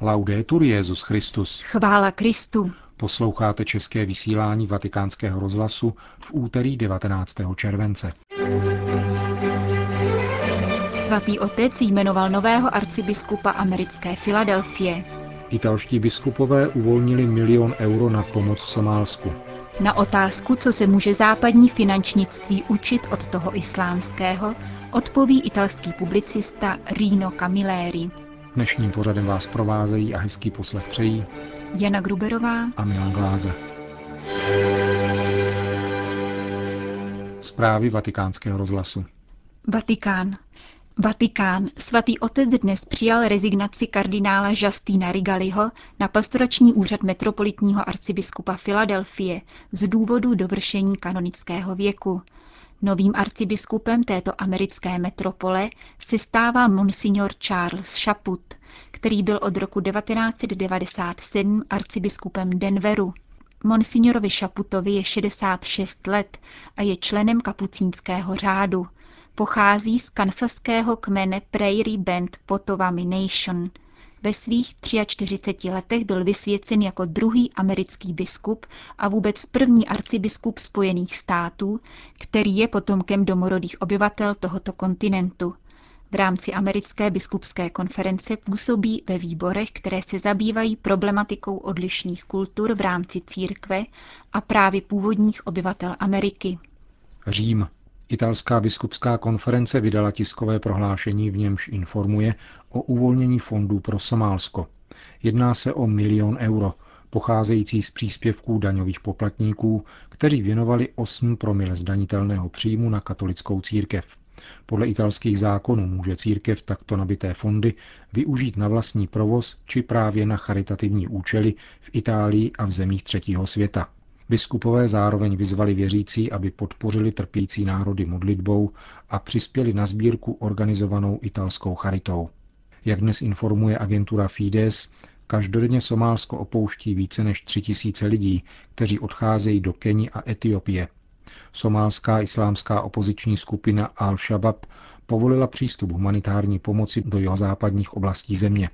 Laudetur Jezus Christus. Chvála Kristu. Posloucháte české vysílání Vatikánského rozhlasu v úterý 19. července. Svatý otec jmenoval nového arcibiskupa americké Filadelfie. Italští biskupové uvolnili milion euro na pomoc Somálsku. Na otázku, co se může západní finančnictví učit od toho islámského, odpoví italský publicista Rino Camilleri. Dnešním pořadem vás provázejí a hezký poslech přejí Jana Gruberová a Milan Gláze. Zprávy vatikánského rozhlasu. Vatikán. Vatikán. Svatý otec dnes přijal rezignaci kardinála Justina Rigaliho na pastorační úřad metropolitního arcibiskupa Filadelfie z důvodu dovršení kanonického věku. Novým arcibiskupem této americké metropole se stává monsignor Charles Chaput, který byl od roku 1997 arcibiskupem Denveru. Monsignorovi Chaputovi je 66 let a je členem kapucínského řádu. Pochází z kansaského kmene Prairie Band Potawatomi Nation – ve svých 43 letech byl vysvěcen jako druhý americký biskup a vůbec první arcibiskup Spojených států, který je potomkem domorodých obyvatel tohoto kontinentu. V rámci americké biskupské konference působí ve výborech, které se zabývají problematikou odlišných kultur v rámci církve a právě původních obyvatel Ameriky. Řím. Italská biskupská konference vydala tiskové prohlášení, v němž informuje o uvolnění fondů pro Somálsko. Jedná se o milion euro, pocházející z příspěvků daňových poplatníků, kteří věnovali 8 promile zdanitelného příjmu na katolickou církev. Podle italských zákonů může církev takto nabité fondy využít na vlastní provoz či právě na charitativní účely v Itálii a v zemích třetího světa. Biskupové zároveň vyzvali věřící, aby podpořili trpící národy modlitbou a přispěli na sbírku organizovanou italskou charitou. Jak dnes informuje agentura Fides, každodenně Somálsko opouští více než tři tisíce lidí, kteří odcházejí do Keni a Etiopie. Somálská islámská opoziční skupina Al-Shabaab povolila přístup humanitární pomoci do jihozápadních oblastí země.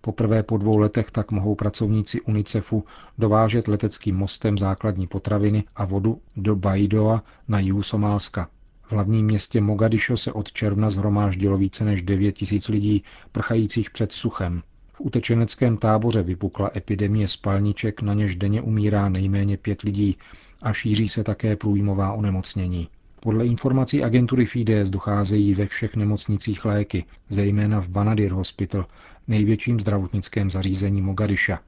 Poprvé po dvou letech tak mohou pracovníci UNICEFu dovážet leteckým mostem základní potraviny a vodu do Baidoa na jihu Somálska. V hlavním městě Mogadišo se od června zhromáždilo více než 9 tisíc lidí prchajících před suchem. V utečeneckém táboře vypukla epidemie spalniček, na něž denně umírá nejméně pět lidí a šíří se také průjmová onemocnění. Podle informací agentury Fides docházejí ve všech nemocnicích léky, zejména v Banadir Hospital, největším zdravotnickém zařízení Mogadiša.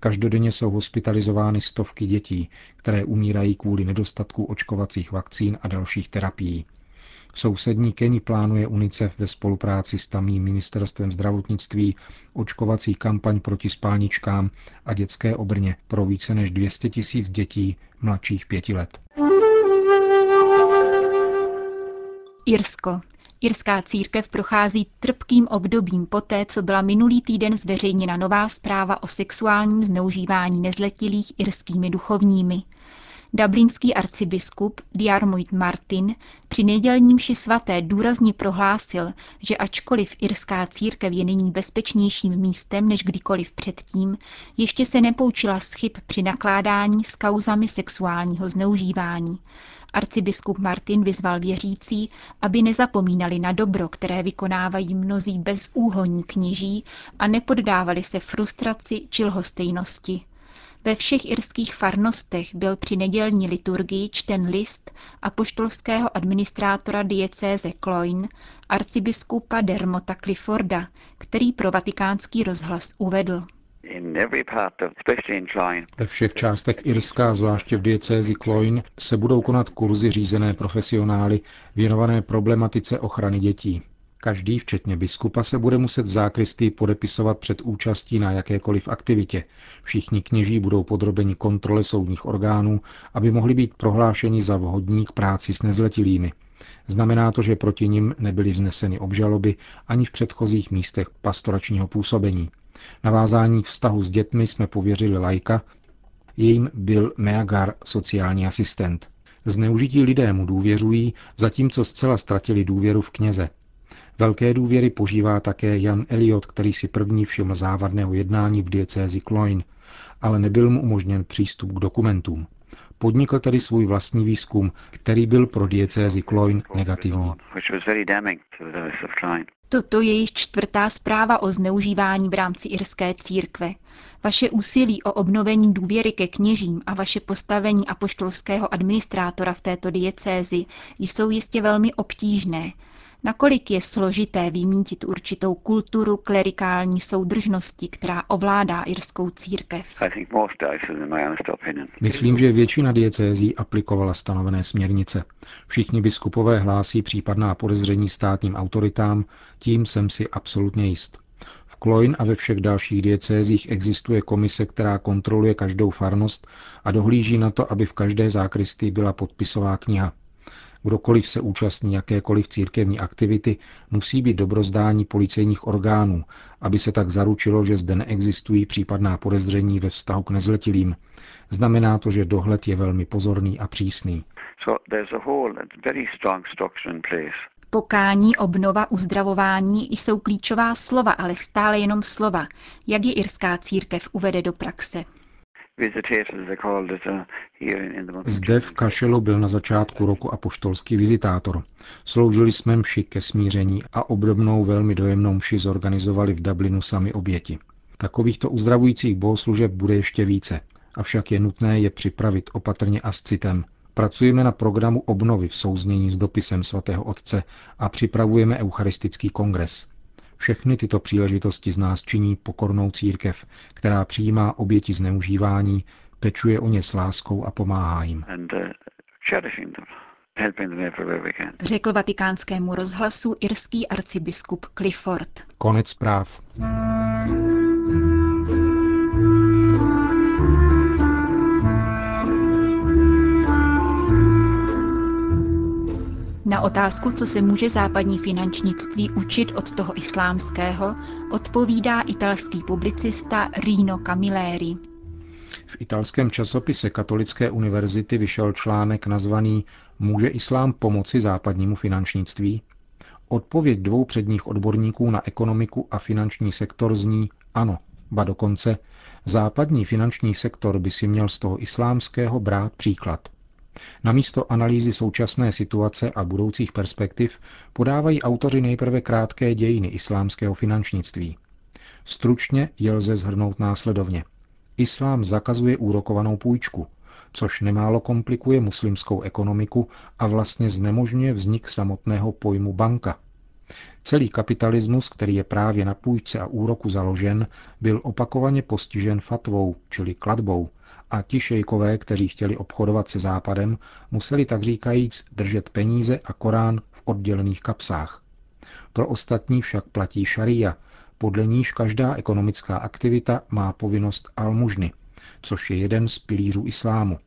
Každodenně jsou hospitalizovány stovky dětí, které umírají kvůli nedostatku očkovacích vakcín a dalších terapií. V sousední Keni plánuje UNICEF ve spolupráci s tamním ministerstvem zdravotnictví očkovací kampaň proti spálničkám a dětské obrně pro více než 200 tisíc dětí mladších pěti let. Irsko. Irská církev prochází trpkým obdobím poté, co byla minulý týden zveřejněna nová zpráva o sexuálním zneužívání nezletilých irskými duchovními. Dublinský arcibiskup Diarmuid Martin při nedělním ši svaté důrazně prohlásil, že ačkoliv irská církev je nyní bezpečnějším místem než kdykoliv předtím, ještě se nepoučila z chyb při nakládání s kauzami sexuálního zneužívání. Arcibiskup Martin vyzval věřící, aby nezapomínali na dobro, které vykonávají mnozí bezúhonní kněží a nepoddávali se frustraci či lhostejnosti. Ve všech irských farnostech byl při nedělní liturgii čten list apoštolského administrátora diecéze Cloyne, arcibiskupa Dermota Clifforda, který pro vatikánský rozhlas uvedl. Ve všech částech Irska, zvláště v diecézi Cloyne, se budou konat kurzy řízené profesionály věnované problematice ochrany dětí. Každý, včetně biskupa, se bude muset v zákristii podepisovat před účastí na jakékoliv aktivitě. Všichni kněží budou podrobeni kontrole soudních orgánů, aby mohli být prohlášeni za vhodní k práci s nezletilými. Znamená to, že proti nim nebyly vzneseny obžaloby ani v předchozích místech pastoračního působení. Navázání vztahu s dětmi jsme pověřili lajka, jejím byl Meagar, sociální asistent. Zneužití lidé mu důvěřují, zatímco zcela ztratili důvěru v kněze. Velké důvěry požívá také Jan Eliot, který si první všiml závadného jednání v diecézi Cloyne, ale nebyl mu umožněn přístup k dokumentům. Podnikl tedy svůj vlastní výzkum, který byl pro diecézi Cloyne negativní. Toto je již čtvrtá zpráva o zneužívání v rámci irské církve. Vaše úsilí o obnovení důvěry ke kněžím a vaše postavení apoštolského administrátora v této diecézi jsou jistě velmi obtížné, nakolik je složité vymítit určitou kulturu klerikální soudržnosti, která ovládá irskou církev. Myslím, že většina diecézí aplikovala stanovené směrnice. Všichni biskupové hlásí případná podezření státním autoritám, tím jsem si absolutně jist. V Kloin a ve všech dalších diecézích existuje komise, která kontroluje každou farnost a dohlíží na to, aby v každé zákristii byla podpisová kniha. Kdokoliv se účastní jakékoliv církevní aktivity, musí být dobrozdání policejních orgánů, aby se tak zaručilo, že zde neexistují případná podezření ve vztahu k nezletilým. Znamená to, že dohled je velmi pozorný a přísný. Pokání, obnova, uzdravování jsou klíčová slova, ale stále jenom slova. Jak je irská církev uvede do praxe? Zde v Kašelu byl na začátku roku apoštolský vizitátor. Sloužili jsme mši ke smíření a obdobnou velmi dojemnou mši zorganizovali v Dublinu sami oběti. Takovýchto uzdravujících bohoslužeb bude ještě více, avšak je nutné je připravit opatrně a s citem. Pracujeme na programu obnovy v souznění s dopisem svatého Otce a připravujeme eucharistický kongres. Všechny tyto příležitosti z nás činí pokornou církev, která přijímá oběti zneužívání, pečuje o ně s láskou a pomáhá jim. Uh, Řekl vatikánskému rozhlasu irský arcibiskup Clifford. Konec zpráv. Na otázku, co se může západní finančnictví učit od toho islámského, odpovídá italský publicista Rino Camilleri. V italském časopise Katolické univerzity vyšel článek nazvaný Může islám pomoci západnímu finančnictví? Odpověď dvou předních odborníků na ekonomiku a finanční sektor zní ano, ba dokonce západní finanční sektor by si měl z toho islámského brát příklad. Namísto analýzy současné situace a budoucích perspektiv podávají autoři nejprve krátké dějiny islámského finančnictví. Stručně je lze zhrnout následovně. Islám zakazuje úrokovanou půjčku, což nemálo komplikuje muslimskou ekonomiku a vlastně znemožňuje vznik samotného pojmu banka. Celý kapitalismus, který je právě na půjčce a úroku založen, byl opakovaně postižen fatvou, čili kladbou, a ti šejkové, kteří chtěli obchodovat se západem, museli tak říkajíc držet peníze a Korán v oddělených kapsách. Pro ostatní však platí šaria, podle níž každá ekonomická aktivita má povinnost almužny, což je jeden z pilířů islámu.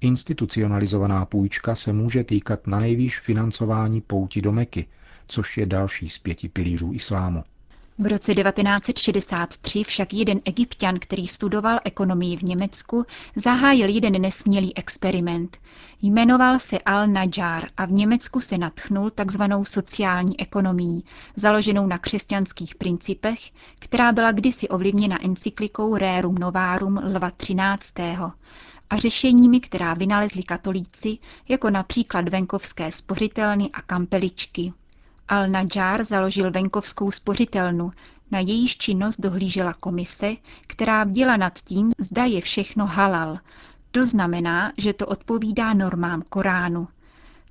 Institucionalizovaná půjčka se může týkat na nejvýš financování pouti do Meky, což je další z pěti pilířů islámu. V roce 1963 však jeden egyptian, který studoval ekonomii v Německu, zahájil jeden nesmělý experiment. Jmenoval se Al-Najjar a v Německu se natchnul takzvanou sociální ekonomií, založenou na křesťanských principech, která byla kdysi ovlivněna encyklikou Rerum Novarum Lva 13. a řešeními, která vynalezli katolíci, jako například venkovské spořitelny a kampeličky. Al-Najjar založil venkovskou spořitelnu, na jejíž činnost dohlížela komise, která bděla nad tím, zda je všechno halal. To znamená, že to odpovídá normám Koránu.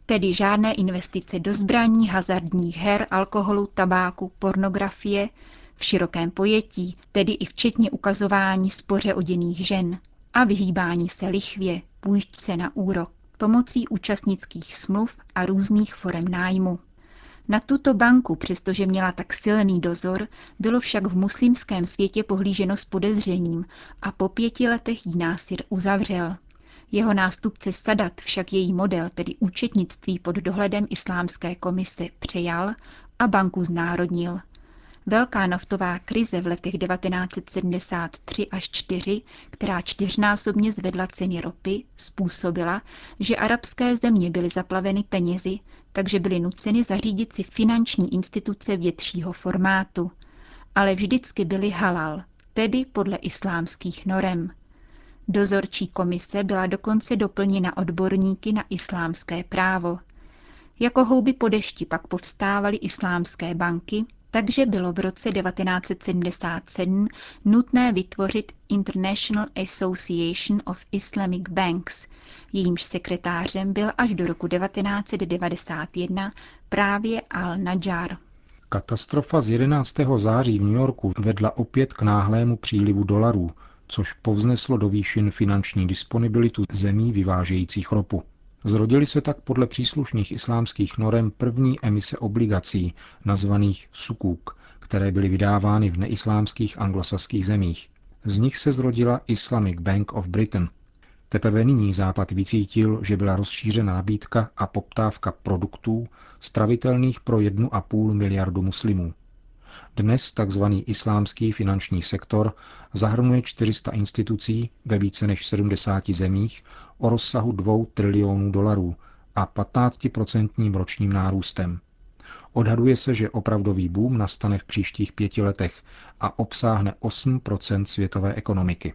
Tedy žádné investice do zbraní, hazardních her, alkoholu, tabáku, pornografie, v širokém pojetí, tedy i včetně ukazování spoře oděných žen a vyhýbání se lichvě, půjčce na úrok, pomocí účastnických smluv a různých forem nájmu. Na tuto banku, přestože měla tak silný dozor, bylo však v muslimském světě pohlíženo s podezřením a po pěti letech ji Násir uzavřel. Jeho nástupce Sadat však její model, tedy účetnictví pod dohledem Islámské komise, přejal a banku znárodnil. Velká naftová krize v letech 1973 až 4, která čtyřnásobně zvedla ceny ropy, způsobila, že arabské země byly zaplaveny penězi, takže byly nuceny zařídit si finanční instituce většího formátu. Ale vždycky byly halal, tedy podle islámských norem. Dozorčí komise byla dokonce doplněna odborníky na islámské právo. Jako houby po dešti pak povstávaly islámské banky, takže bylo v roce 1977 nutné vytvořit International Association of Islamic Banks, jejímž sekretářem byl až do roku 1991 právě Al-Najjar. Katastrofa z 11. září v New Yorku vedla opět k náhlému přílivu dolarů, což povzneslo do výšin finanční disponibilitu zemí vyvážejících ropu. Zrodily se tak podle příslušných islámských norem první emise obligací, nazvaných sukuk, které byly vydávány v neislámských anglosaských zemích. Z nich se zrodila Islamic Bank of Britain. Teprve nyní Západ vycítil, že byla rozšířena nabídka a poptávka produktů stravitelných pro 1,5 miliardu muslimů. Dnes tzv. islámský finanční sektor zahrnuje 400 institucí ve více než 70 zemích o rozsahu 2 trilionů dolarů a 15% ročním nárůstem. Odhaduje se, že opravdový boom nastane v příštích pěti letech a obsáhne 8% světové ekonomiky.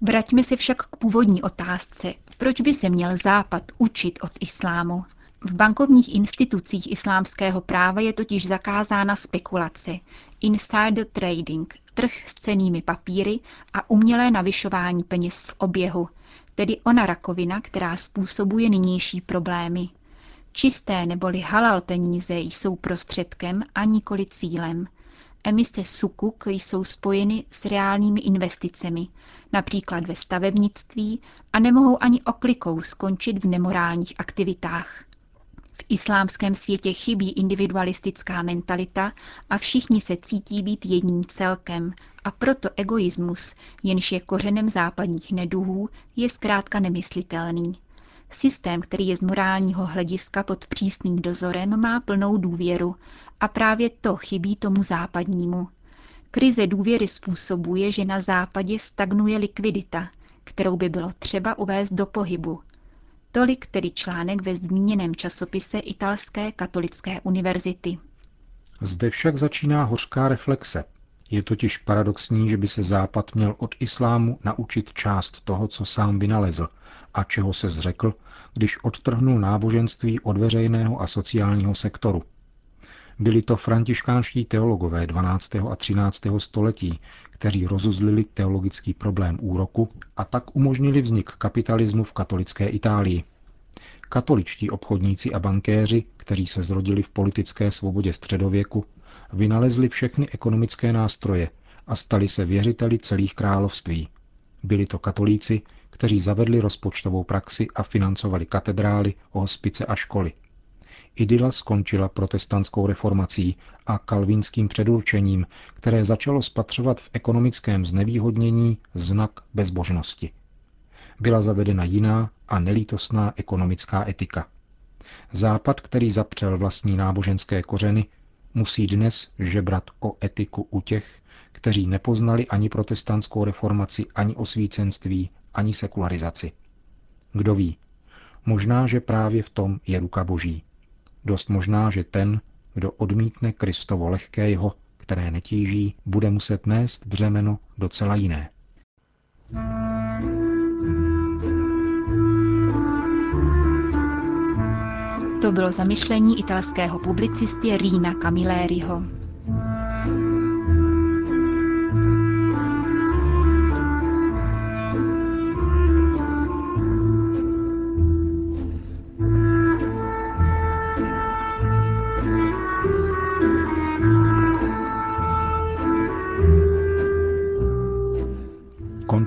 Vraťme se však k původní otázce, proč by se měl Západ učit od islámu. V bankovních institucích islámského práva je totiž zakázána spekulace, insider trading, trh s cenými papíry a umělé navyšování peněz v oběhu, tedy ona rakovina, která způsobuje nynější problémy. Čisté neboli halal peníze jsou prostředkem a nikoli cílem. Emise sukuk jsou spojeny s reálnými investicemi, například ve stavebnictví, a nemohou ani oklikou skončit v nemorálních aktivitách. V islámském světě chybí individualistická mentalita a všichni se cítí být jedním celkem a proto egoismus, jenž je kořenem západních neduhů, je zkrátka nemyslitelný. Systém, který je z morálního hlediska pod přísným dozorem, má plnou důvěru a právě to chybí tomu západnímu. Krize důvěry způsobuje, že na západě stagnuje likvidita, kterou by bylo třeba uvést do pohybu, Tolik tedy článek ve zmíněném časopise Italské katolické univerzity. Zde však začíná hořká reflexe. Je totiž paradoxní, že by se Západ měl od islámu naučit část toho, co sám vynalezl a čeho se zřekl, když odtrhnul náboženství od veřejného a sociálního sektoru. Byli to františkánští teologové 12. a 13. století, kteří rozuzlili teologický problém úroku a tak umožnili vznik kapitalismu v katolické Itálii. Katoličtí obchodníci a bankéři, kteří se zrodili v politické svobodě středověku, vynalezli všechny ekonomické nástroje a stali se věřiteli celých království. Byli to katolíci, kteří zavedli rozpočtovou praxi a financovali katedrály, hospice a školy. Idyla skončila protestantskou reformací a kalvínským předurčením, které začalo spatřovat v ekonomickém znevýhodnění znak bezbožnosti. Byla zavedena jiná a nelítosná ekonomická etika. Západ, který zapřel vlastní náboženské kořeny, musí dnes žebrat o etiku u těch, kteří nepoznali ani protestantskou reformaci, ani osvícenství, ani sekularizaci. Kdo ví, možná, že právě v tom je ruka boží. Dost možná, že ten, kdo odmítne Kristovo lehké jeho, které netíží, bude muset nést břemeno docela jiné. To bylo zamyšlení italského publicisty Rina Camilleriho.